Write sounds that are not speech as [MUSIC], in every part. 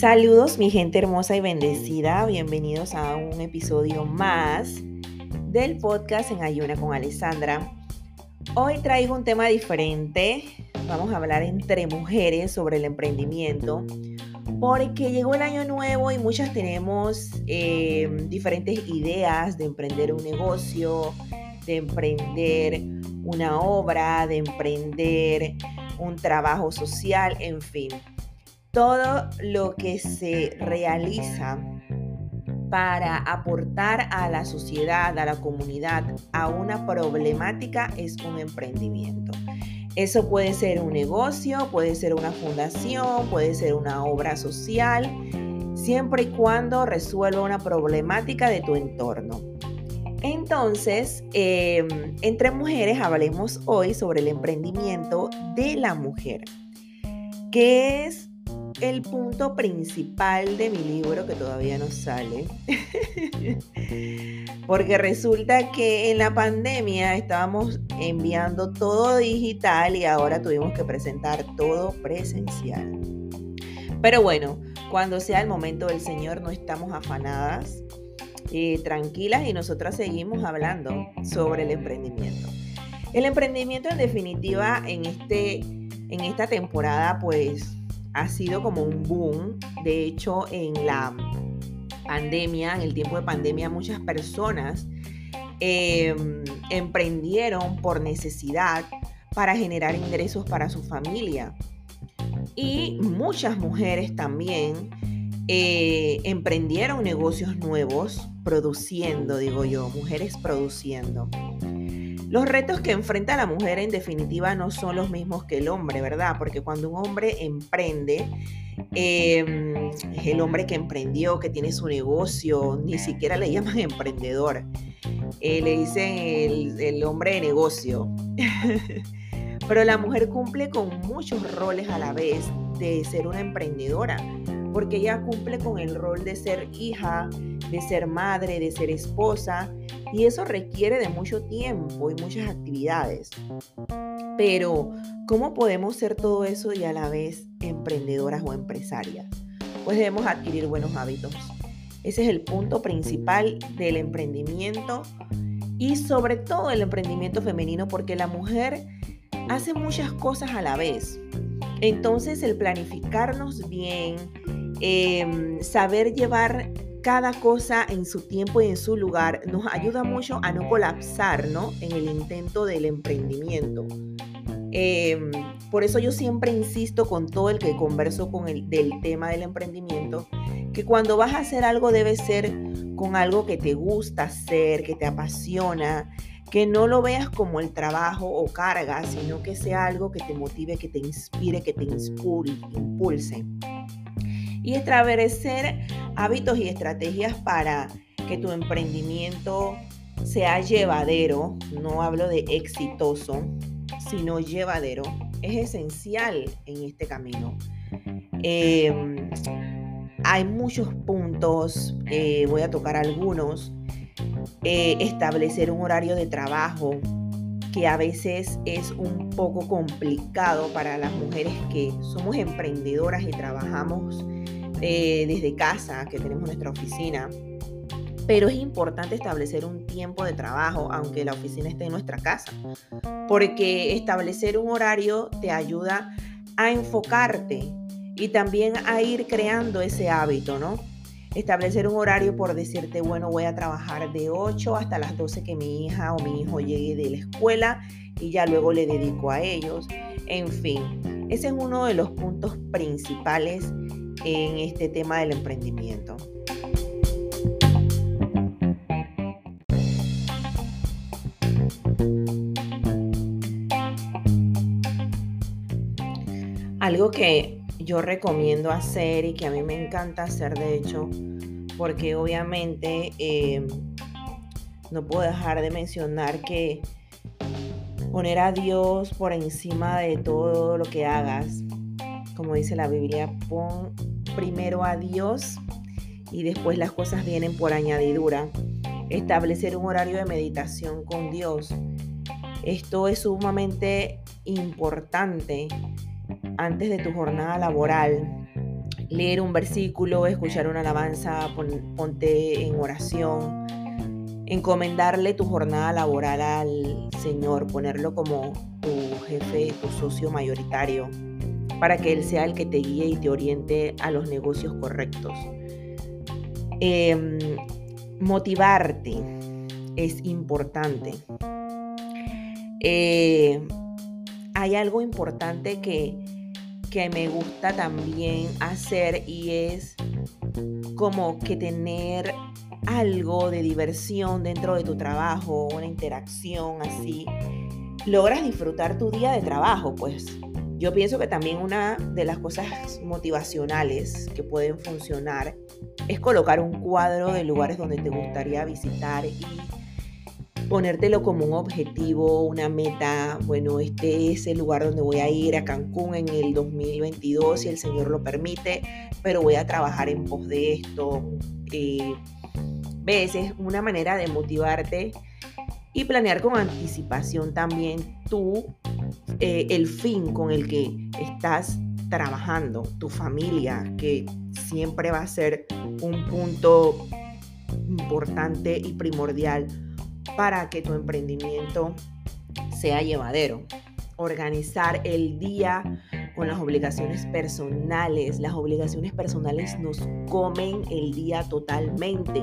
Saludos mi gente hermosa y bendecida, bienvenidos a un episodio más del podcast en Ayuna con Alessandra. Hoy traigo un tema diferente, vamos a hablar entre mujeres sobre el emprendimiento, porque llegó el año nuevo y muchas tenemos eh, diferentes ideas de emprender un negocio, de emprender una obra, de emprender un trabajo social, en fin todo lo que se realiza para aportar a la sociedad, a la comunidad, a una problemática es un emprendimiento. Eso puede ser un negocio, puede ser una fundación, puede ser una obra social, siempre y cuando resuelva una problemática de tu entorno. Entonces, em, entre mujeres hablemos hoy sobre el emprendimiento de la mujer, que es el punto principal de mi libro que todavía no sale. [LAUGHS] Porque resulta que en la pandemia estábamos enviando todo digital y ahora tuvimos que presentar todo presencial. Pero bueno, cuando sea el momento del Señor no estamos afanadas, tranquilas y nosotras seguimos hablando sobre el emprendimiento. El emprendimiento en definitiva en, este, en esta temporada pues ha sido como un boom. De hecho, en la pandemia, en el tiempo de pandemia, muchas personas em, emprendieron por necesidad para generar ingresos para su familia. Y muchas mujeres también eh, emprendieron negocios nuevos, produciendo, digo yo, mujeres produciendo. Los retos que enfrenta la mujer en definitiva no son los mismos que el hombre, ¿verdad? Porque cuando un hombre emprende, em, el hombre que emprendió, que tiene su negocio, ni siquiera le llaman emprendedor, eh, le dicen el hombre de negocio. [LAUGHS] Pero la mujer cumple con muchos roles a la vez de ser una emprendedora, porque ella cumple con el rol de ser hija, de ser madre, de ser esposa, y eso requiere de mucho tiempo y muchas actividades. Pero, ¿cómo podemos ser todo eso y a la vez emprendedoras o empresarias? Pues debemos adquirir buenos hábitos. Ese es el punto principal del emprendimiento y sobre todo el emprendimiento femenino porque la mujer hace muchas cosas a la vez. Entonces el planificarnos bien, em, saber llevar cada cosa en su tiempo y en su lugar nos ayuda mucho a no colapsar ¿no? en el intento del emprendimiento. Em, por eso yo siempre insisto con todo el que converso con el del tema del emprendimiento, que cuando vas a hacer algo debe ser con algo que te gusta hacer, que te apasiona, que no lo veas como el trabajo o carga, sino que sea algo que te motive, que te inspire, que te impulse y establecer hábitos y estrategias para que tu emprendimiento sea llevadero, no hablo de exitoso, sino llevadero, es esencial en este camino. Em, hay muchos puntos, eh, voy a tocar algunos. Eh, establecer un horario de trabajo que a veces es un poco complicado para las mujeres que somos emprendedoras y trabajamos eh, desde casa, que tenemos nuestra oficina. Pero es importante establecer un tiempo de trabajo, aunque la oficina esté en nuestra casa, porque establecer un horario te ayuda a enfocarte y también a ir creando ese hábito, ¿no? Establecer un horario por decirte, bueno, voy a trabajar de 8 hasta las 12 que mi hija o mi hijo llegue de la escuela y ya luego le dedico a ellos. En fin, ese es uno de los puntos principales en este tema del emprendimiento. Algo que yo recomiendo hacer y que a mí me encanta hacer, de hecho, porque obviamente em, no puedo dejar de mencionar que poner a Dios por encima de todo lo que hagas, como dice la Biblia, pon primero a Dios y después las cosas vienen por añadidura. Establecer un horario de meditación con Dios. Esto es sumamente importante antes de tu jornada laboral leer un versículo, escuchar una alabanza, ponte en oración, encomendarle tu jornada laboral al Señor, ponerlo como tu jefe, tu socio mayoritario, para que Él sea el que te guíe y te oriente a los negocios correctos. Em, motivarte es importante. Eh, hay algo importante que, que me gusta también hacer y es como que tener algo de diversión dentro de tu trabajo, una interacción así, logras disfrutar tu día de trabajo, pues. Yo pienso que también una de las cosas motivacionales que pueden funcionar es colocar un cuadro de lugares donde te gustaría visitar y ponértelo como un objetivo, una meta, bueno, este es el lugar donde voy a ir a Cancún en el 2022 si el Señor lo permite, pero voy a trabajar en pos de esto. Eh, ¿Ves? Es una manera de motivarte y planear con anticipación también tú eh, el fin con el que estás trabajando, tu familia, que siempre va a ser un punto importante y primordial para que tu emprendimiento sea llevadero. Organizar el día con las obligaciones personales. Las obligaciones personales nos comen el día totalmente.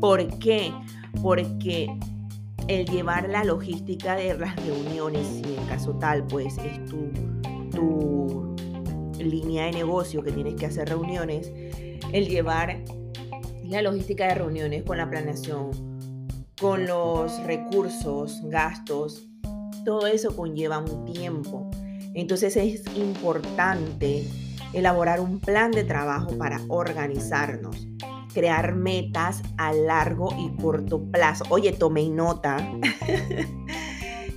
¿Por qué? Porque el llevar la logística de las reuniones, si en caso tal, pues es tu, tu línea de negocio que tienes que hacer reuniones, el llevar la logística de reuniones con la planeación con los recursos, gastos, todo eso conlleva un tiempo. Entonces es importante elaborar un plan de trabajo para organizarnos, crear metas a largo y corto plazo. Oye, tomé nota. [LAUGHS]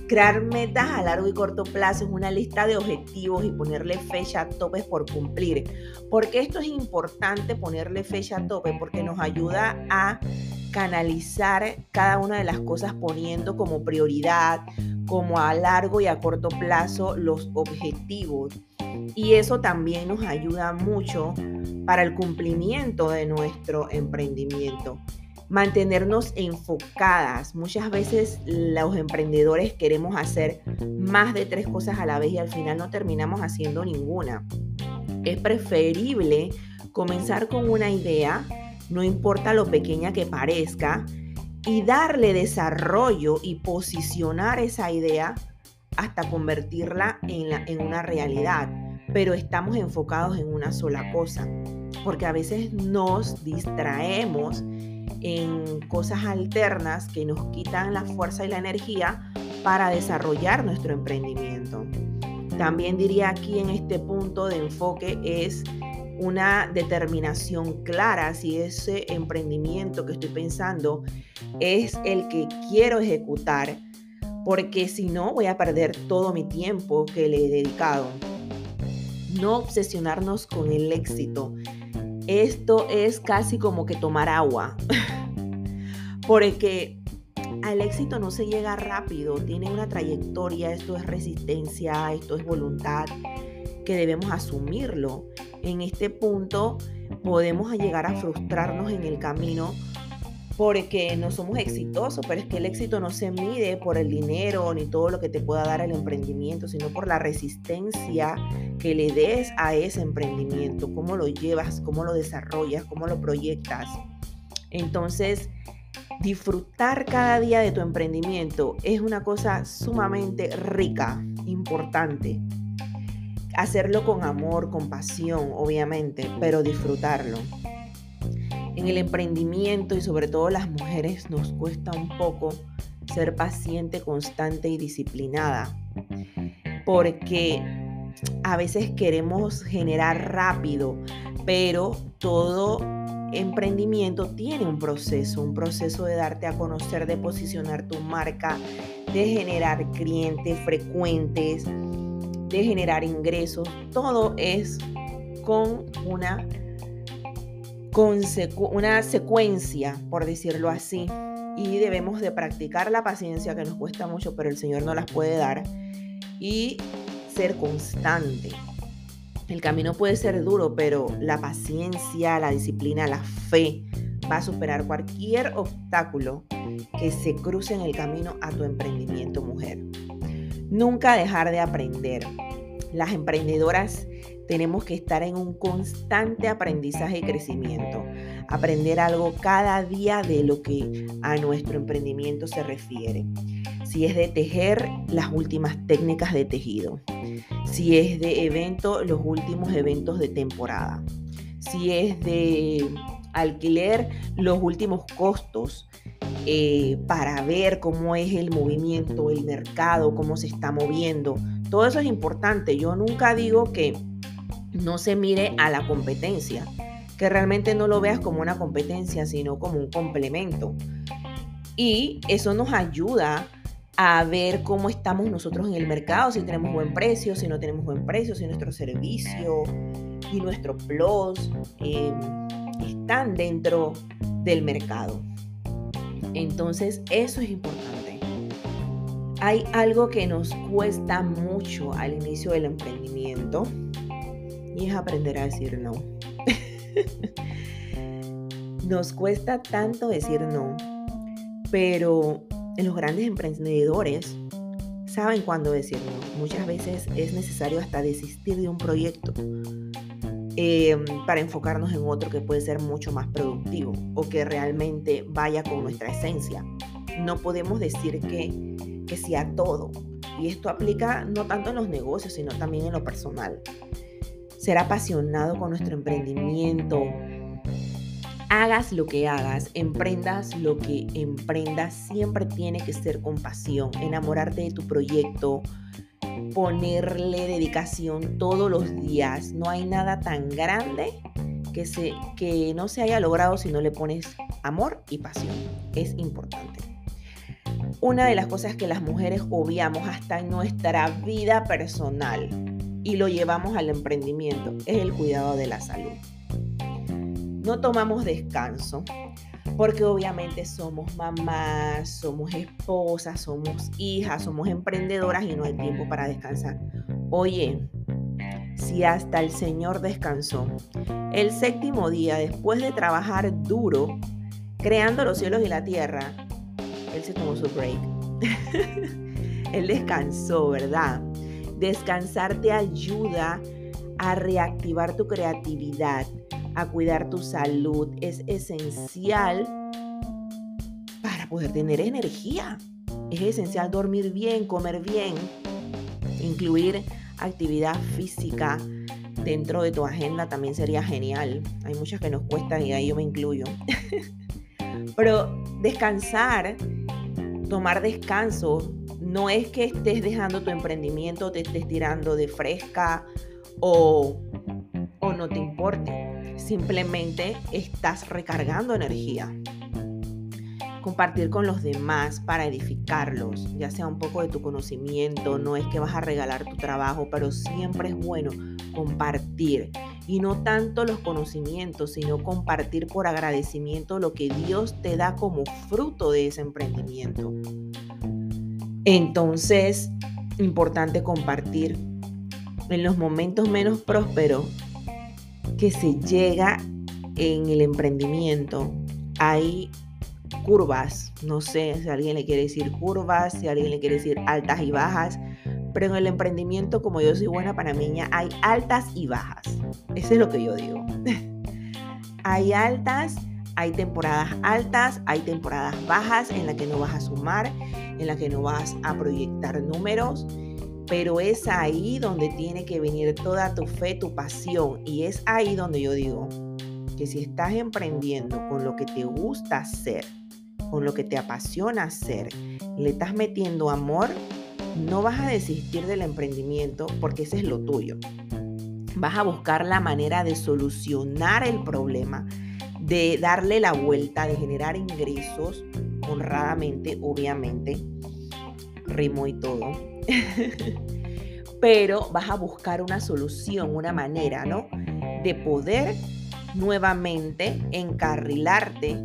Crear metas a largo y corto plazo es una lista de objetivos y ponerle fecha a topes por cumplir. porque esto es importante ponerle fecha a tope? Porque nos ayuda a canalizar cada una de las cosas poniendo como prioridad, como a largo y a corto plazo los objetivos. Y eso también nos ayuda mucho para el cumplimiento de nuestro emprendimiento mantenernos enfocadas. Muchas veces los emprendedores queremos hacer más de tres cosas a la vez y al final no terminamos haciendo ninguna. Es preferible comenzar con una idea, no importa lo pequeña que parezca, y darle desarrollo y posicionar esa idea hasta convertirla en, una realidad. Pero estamos enfocados en una sola cosa, porque a veces nos distraemos en cosas alternas que nos quitan la fuerza y la energía para desarrollar nuestro emprendimiento. También diría aquí en este punto de enfoque es una determinación clara si ese emprendimiento que estoy pensando es el que quiero ejecutar, porque si no voy a perder todo mi tiempo que le he dedicado. No obsesionarnos con el éxito, esto es casi como que tomar agua, [LAUGHS] porque al éxito no se llega rápido, tiene una trayectoria, esto es resistencia, esto es voluntad, que debemos asumirlo. En este punto podemos llegar a frustrarnos en el camino porque no somos exitosos, pero es que el éxito no se mide por el dinero ni todo lo que te pueda dar el emprendimiento, sino por la resistencia que le des a ese emprendimiento, cómo lo llevas, cómo lo desarrollas, cómo lo proyectas. Entonces, disfrutar cada día de tu emprendimiento es una cosa sumamente rica, importante. Hacerlo con amor, con pasión, obviamente, pero disfrutarlo en el emprendimiento y sobre todo las mujeres nos cuesta un poco ser paciente, constante y disciplinada. Porque a veces queremos generar rápido, pero todo emprendimiento tiene un proceso, un proceso de darte a conocer, de posicionar tu marca, de generar clientes frecuentes, de generar ingresos. Todo es con una una secuencia, por decirlo así, y debemos de practicar la paciencia que nos cuesta mucho, pero el Señor no las puede dar. y ser constante. El camino puede ser duro, pero la paciencia, la disciplina, la fe va a superar cualquier obstáculo que se cruce en el camino a tu emprendimiento, mujer. Nunca dejar de aprender. Las emprendedoras tenemos que estar en un constante aprendizaje y crecimiento. Aprender algo cada día de lo que a nuestro emprendimiento se refiere. Si es de tejer, las últimas técnicas de tejido. Si es de evento, los últimos eventos de temporada. Si es de alquiler, los últimos costos. Eh, para ver cómo es el movimiento, el mercado, cómo se está moviendo. Todo eso es importante. Yo nunca digo que no se mire a la competencia, que realmente no lo veas como una competencia, sino como un complemento. Y eso nos ayuda a ver cómo estamos nosotros en el mercado, si tenemos buen precio, si no tenemos buen precio, si nuestro servicio y nuestro plus em, están dentro del mercado. Entonces, eso es importante. Hay algo que nos cuesta mucho al inicio del emprendimiento y es aprender a decir no. [LAUGHS] Nos cuesta tanto decir no, pero los grandes emprendedores saben cuándo decir no. Muchas veces es necesario hasta desistir de un proyecto em, para enfocarnos en otro que puede ser mucho más productivo o que realmente vaya con nuestra esencia. No podemos decir que, que sí a todo. Y esto aplica no tanto en los negocios, sino también en lo personal ser apasionado con nuestro emprendimiento. Hagas lo que hagas, emprendas lo que emprendas, siempre tiene que ser con pasión, enamorarte de tu proyecto, ponerle dedicación todos los días. No hay nada tan grande que, se, que no se haya logrado si no le pones amor y pasión. Es importante. Una de las cosas que las mujeres obviamos hasta en nuestra vida personal y lo llevamos al emprendimiento, es el cuidado de la salud. No tomamos descanso porque obviamente somos mamás, somos esposas, somos hijas, somos emprendedoras y no hay tiempo para descansar. Oye, si hasta el Señor descansó, el séptimo día después de trabajar duro, creando los cielos y la tierra, Él se tomó su break. [LAUGHS] él descansó, ¿verdad? Descansar te ayuda a reactivar tu creatividad, a cuidar tu salud. Es esencial para poder tener energía. Es esencial dormir bien, comer bien, incluir actividad física dentro de tu agenda también sería genial. Hay muchas que nos cuestan y ahí yo me incluyo. [LAUGHS] Pero descansar, tomar descanso, no es que estés dejando tu emprendimiento, te estés tirando de fresca o, o no te importe. Simplemente estás recargando energía. Compartir con los demás para edificarlos, ya sea un poco de tu conocimiento, no es que vas a regalar tu trabajo, pero siempre es bueno compartir. Y no tanto los conocimientos, sino compartir por agradecimiento lo que Dios te da como fruto de ese emprendimiento. Entonces, importante compartir en los momentos menos prósperos que se llega en el emprendimiento. Hay curvas, no sé si alguien le quiere decir curvas, si alguien le quiere decir altas y bajas, pero en el emprendimiento, como yo soy buena panameña, hay altas y bajas. Eso es lo que yo digo. [LAUGHS] hay altas, hay temporadas altas, hay temporadas bajas en las que no vas a sumar, en la que no vas a proyectar números, pero es ahí donde tiene que venir toda tu fe, tu pasión. Y es ahí donde yo digo que si estás emprendiendo con lo que te gusta hacer, con lo que te apasiona hacer, le estás metiendo amor, no vas a desistir del emprendimiento porque ese es lo tuyo. Vas a buscar la manera de solucionar el problema, de darle la vuelta, de generar ingresos honradamente, obviamente, rimo y todo. [LAUGHS] Pero vas a buscar una solución, una manera, ¿no? De poder nuevamente encarrilarte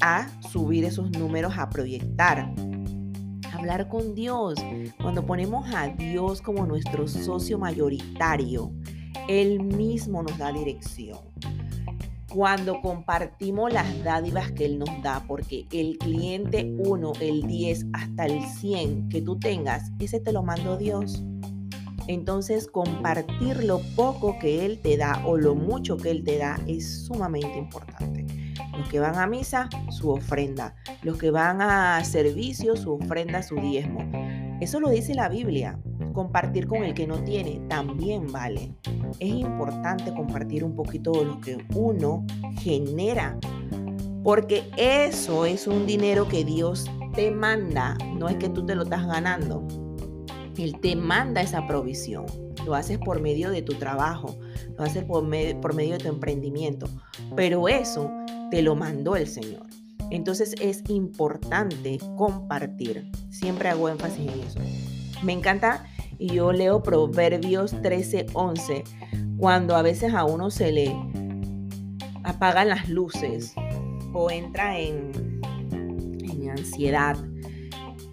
a subir esos números, a proyectar, hablar con Dios. Cuando ponemos a Dios como nuestro socio mayoritario, Él mismo nos da dirección. Cuando compartimos las dádivas que Él nos da, porque el cliente 1, el 10 hasta el 100 que tú tengas, ese te lo mandó Dios. Entonces compartir lo poco que Él te da o lo mucho que Él te da es sumamente importante. Los que van a misa, su ofrenda. Los que van a servicio, su ofrenda, su diezmo. Eso lo dice la Biblia. Compartir con el que no tiene también vale. Es importante compartir un poquito de lo que uno genera. Porque eso es un dinero que Dios te manda. No es que tú te lo estás ganando. Él te manda esa provisión. Lo haces por medio de tu trabajo, lo haces por, por medio de tu emprendimiento. Pero eso te lo mandó el Señor. Entonces es importante compartir. Siempre hago énfasis en eso. Me encanta y yo leo Proverbios 13, 11, cuando a veces a uno se le apagan las luces o entra en, en ansiedad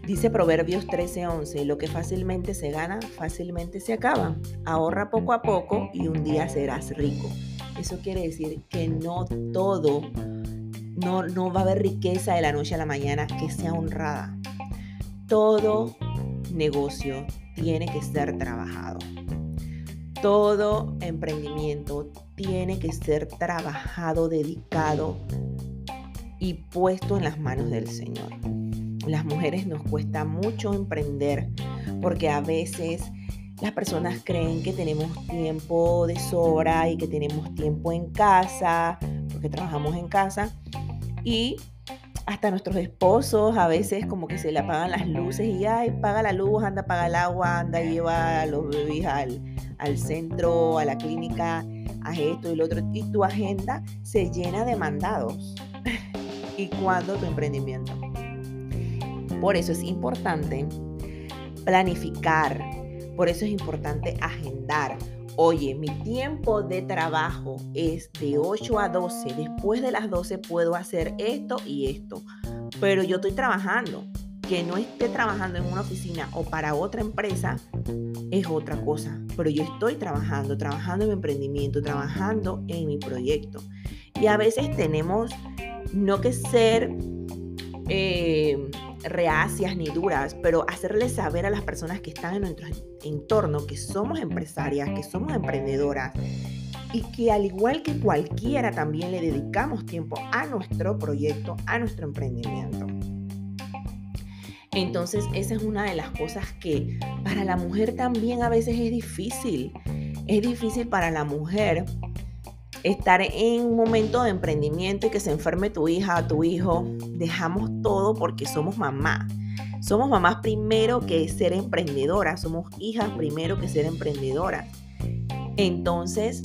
Dice Proverbios 13:11, lo que fácilmente se gana, fácilmente se acaba. Ahorra poco a poco y un día serás rico. Eso quiere decir que no todo, no, no va a haber riqueza de la noche a la mañana que sea honrada. Todo negocio tiene que ser trabajado. Todo emprendimiento tiene que ser trabajado, dedicado y puesto en las manos del Señor las mujeres nos cuesta mucho emprender porque a veces las personas creen que tenemos tiempo de sobra y que tenemos tiempo en casa, porque trabajamos en casa, y hasta nuestros esposos a veces como que se le apagan las luces y ay, paga la luz, anda, paga el agua, anda, lleva a los bebés al, al centro, a la clínica, haz esto y lo otro, y tu agenda se llena de mandados. ¿Y cuándo tu emprendimiento? Por eso es importante planificar, por eso es importante agendar. Oye, mi tiempo de trabajo es de 8 a 12. Después de las 12 puedo hacer esto y esto. Pero yo estoy trabajando. Que no esté trabajando en una oficina o para otra empresa es otra cosa. Pero yo estoy trabajando, trabajando en mi emprendimiento, trabajando en mi proyecto. Y a veces tenemos no que ser eh, reacias ni duras, pero hacerles saber a las personas que están en nuestro entorno que somos empresarias, que somos emprendedoras y que al igual que cualquiera también le dedicamos tiempo a nuestro proyecto, a nuestro emprendimiento. Entonces esa es una de las cosas que para la mujer también a veces es difícil. Es difícil para la mujer estar en un momento de emprendimiento y que se enferme tu hija tu hijo, dejamos todo porque somos mamá. Somos mamás primero que ser emprendedoras, somos hijas primero que ser emprendedoras. Entonces,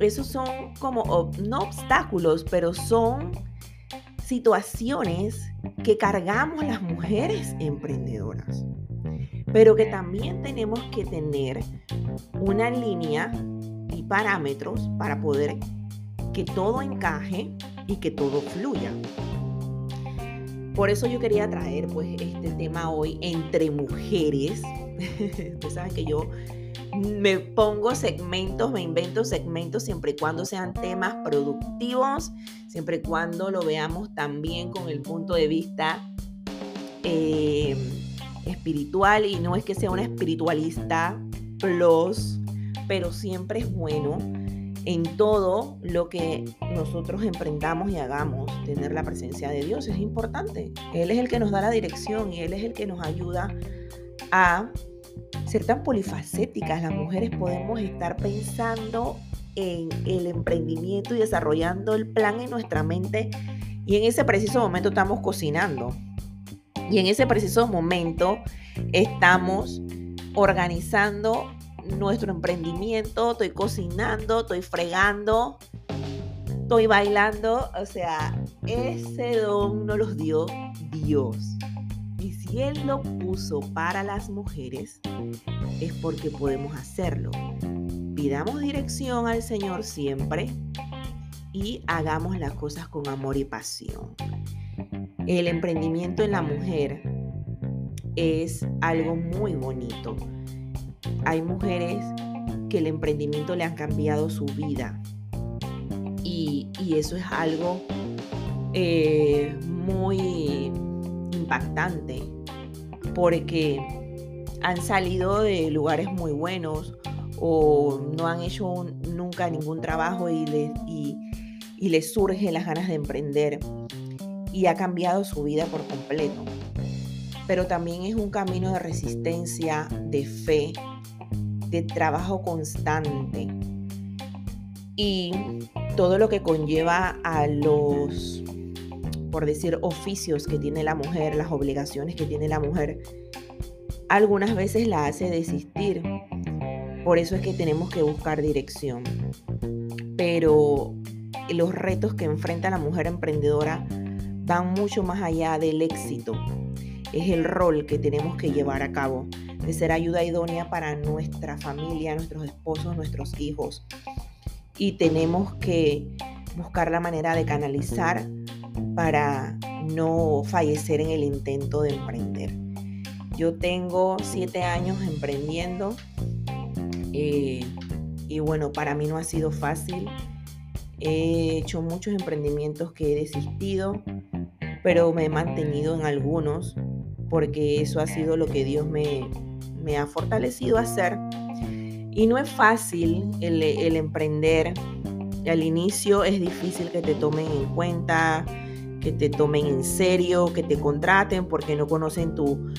esos son como, no obstáculos, pero son situaciones que cargamos las mujeres emprendedoras. Pero que también tenemos que tener una línea y parámetros para poder que todo encaje y que todo fluya. Por eso yo quería traer pues este tema hoy entre mujeres. [LAUGHS] Ustedes saben que yo me pongo segmentos, me invento segmentos siempre y cuando sean temas productivos, siempre y cuando lo veamos también con el punto de vista eh, espiritual y no es que sea una espiritualista plus pero siempre es bueno en todo lo que nosotros emprendamos y hagamos, tener la presencia de Dios es importante. Él es el que nos da la dirección y Él es el que nos ayuda a ser tan polifacéticas. Las mujeres podemos estar pensando en el emprendimiento y desarrollando el plan en nuestra mente y en ese preciso momento estamos cocinando. Y en ese preciso momento estamos organizando nuestro emprendimiento, estoy cocinando, estoy fregando, estoy bailando. O sea, ese don nos los dio Dios. Y si Él lo puso para las mujeres, es porque podemos hacerlo. Pidamos dirección al Señor siempre y hagamos las cosas con amor y pasión. El emprendimiento en la mujer es algo muy bonito. Hay mujeres que el emprendimiento le han cambiado su vida y, eso es algo eh, muy impactante porque han salido de lugares muy buenos o no han hecho nunca ningún trabajo y les, y, y les surge las ganas de emprender y ha cambiado su vida por completo. Pero también es un camino de resistencia, de fe, trabajo constante y todo lo que conlleva a los, por decir, oficios que tiene la mujer, las obligaciones que tiene la mujer, algunas veces la hace desistir. Por eso es que tenemos que buscar dirección. Pero los retos que enfrenta la mujer emprendedora van mucho más allá del éxito. Es el rol que tenemos que llevar a cabo de ser ayuda idónea para nuestra familia, nuestros esposos, nuestros hijos. Y tenemos que buscar la manera de canalizar para no fallecer en el intento de emprender. Yo tengo siete años emprendiendo eh, y bueno, para mí no ha sido fácil. He hecho muchos emprendimientos que he desistido, pero me he mantenido en algunos porque eso ha sido lo que Dios me, me ha fortalecido a hacer. Y no es fácil el, el emprender. Al inicio es difícil que te tomen en cuenta, que te tomen en serio, que te contraten porque no conocen tu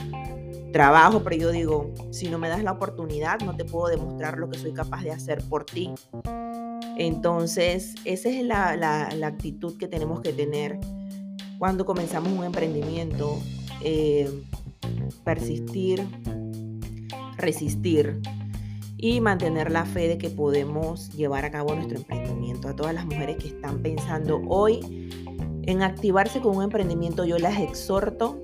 trabajo, pero yo digo, si no me das la oportunidad, no te puedo demostrar lo que soy capaz de hacer por ti. Entonces, esa es la, actitud que tenemos que tener cuando comenzamos un emprendimiento, eh, persistir, resistir y mantener la fe de que podemos llevar a cabo nuestro emprendimiento. A todas las mujeres que están pensando hoy en activarse con un emprendimiento, yo las exhorto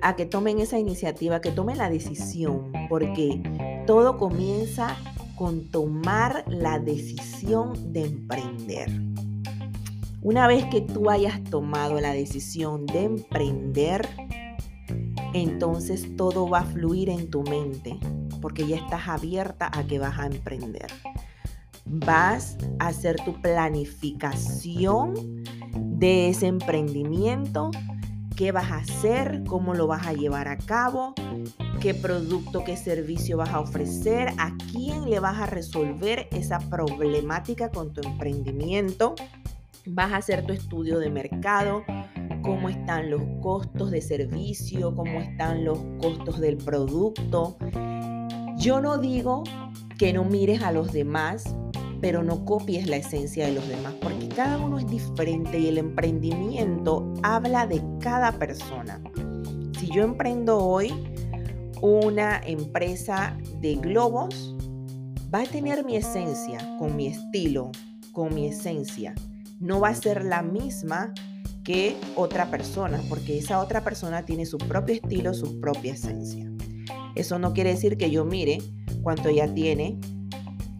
a que tomen esa iniciativa, que tomen la decisión, porque todo comienza con tomar la decisión de emprender. Una vez que tú hayas tomado la decisión de emprender, entonces todo va a fluir en tu mente, porque ya estás abierta a que vas a emprender. Vas a hacer tu planificación de ese emprendimiento, qué vas a hacer, cómo lo vas a llevar a cabo, qué producto, qué servicio vas a ofrecer, a quién le vas a resolver esa problemática con tu emprendimiento Vas a hacer tu estudio de mercado, cómo están los costos de servicio, cómo están los costos del producto. Yo no digo que no mires a los demás, pero no copies la esencia de los demás, porque cada uno es diferente y el emprendimiento habla de cada persona. Si yo emprendo hoy una empresa de globos, va a tener mi esencia, con mi estilo, con mi esencia no va a ser la misma que otra persona, porque esa otra persona tiene su propio estilo, su propia esencia. Eso no quiere decir que yo mire cuánto ella tiene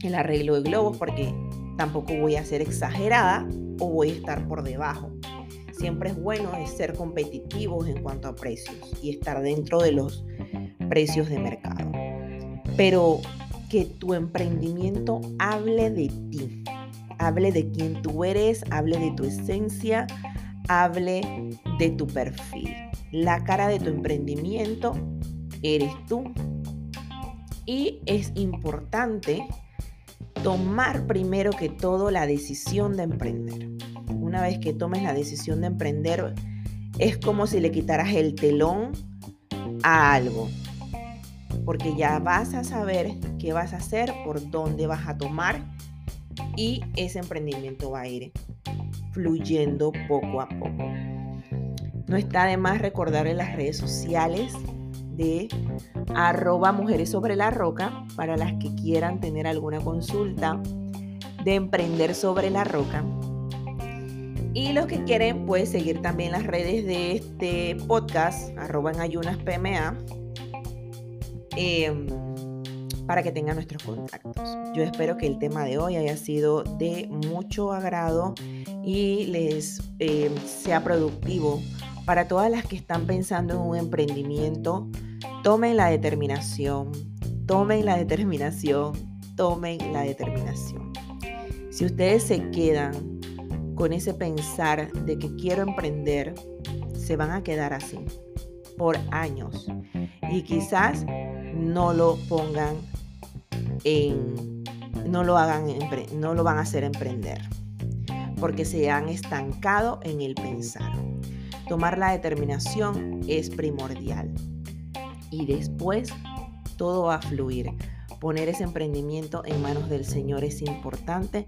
el arreglo de globos, porque tampoco voy a ser exagerada o voy a estar por debajo. Siempre es bueno ser competitivos en cuanto a precios y estar dentro de los precios de mercado. Pero que tu emprendimiento hable de ti, hable de quién tú eres, hable de tu esencia, hable de tu perfil. La cara de tu emprendimiento eres tú. Y es importante tomar primero que todo la decisión de emprender. Una vez que tomes la decisión de emprender, es como si le quitaras el telón a algo. Porque ya vas a saber qué vas a hacer, por dónde vas a tomar y ese emprendimiento va a ir fluyendo poco a poco. No está de más recordar en las redes sociales de arroba mujeres sobre la roca para las que quieran tener alguna consulta de emprender sobre la roca. Y los que quieren, pueden seguir también las redes de este podcast, arroba en ayunas PMA. Em, para que tengan nuestros contactos. Yo espero que el tema de hoy haya sido de mucho agrado y les eh, sea productivo para todas las que están pensando en un emprendimiento Tomen la determinación, tomen la determinación, tomen la determinación. Si ustedes se quedan con ese pensar de que quiero emprender, se van a quedar así por años y quizás no lo pongan no lo hagan, no lo van a hacer emprender porque se han estancado en el pensar. Tomar la determinación es primordial y después todo va a fluir. Poner ese emprendimiento en manos del Señor es importante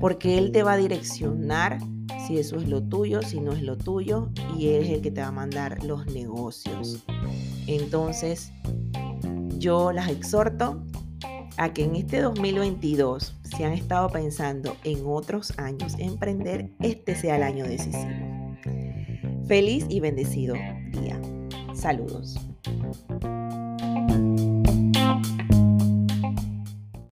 porque Él te va a direccionar si eso es lo tuyo, si no es lo tuyo, y Él es el que te va a mandar los negocios. Entonces, yo las exhorto a que en este 2022, si han estado pensando en otros años emprender, este sea el año decisivo. Feliz y bendecido día. Saludos.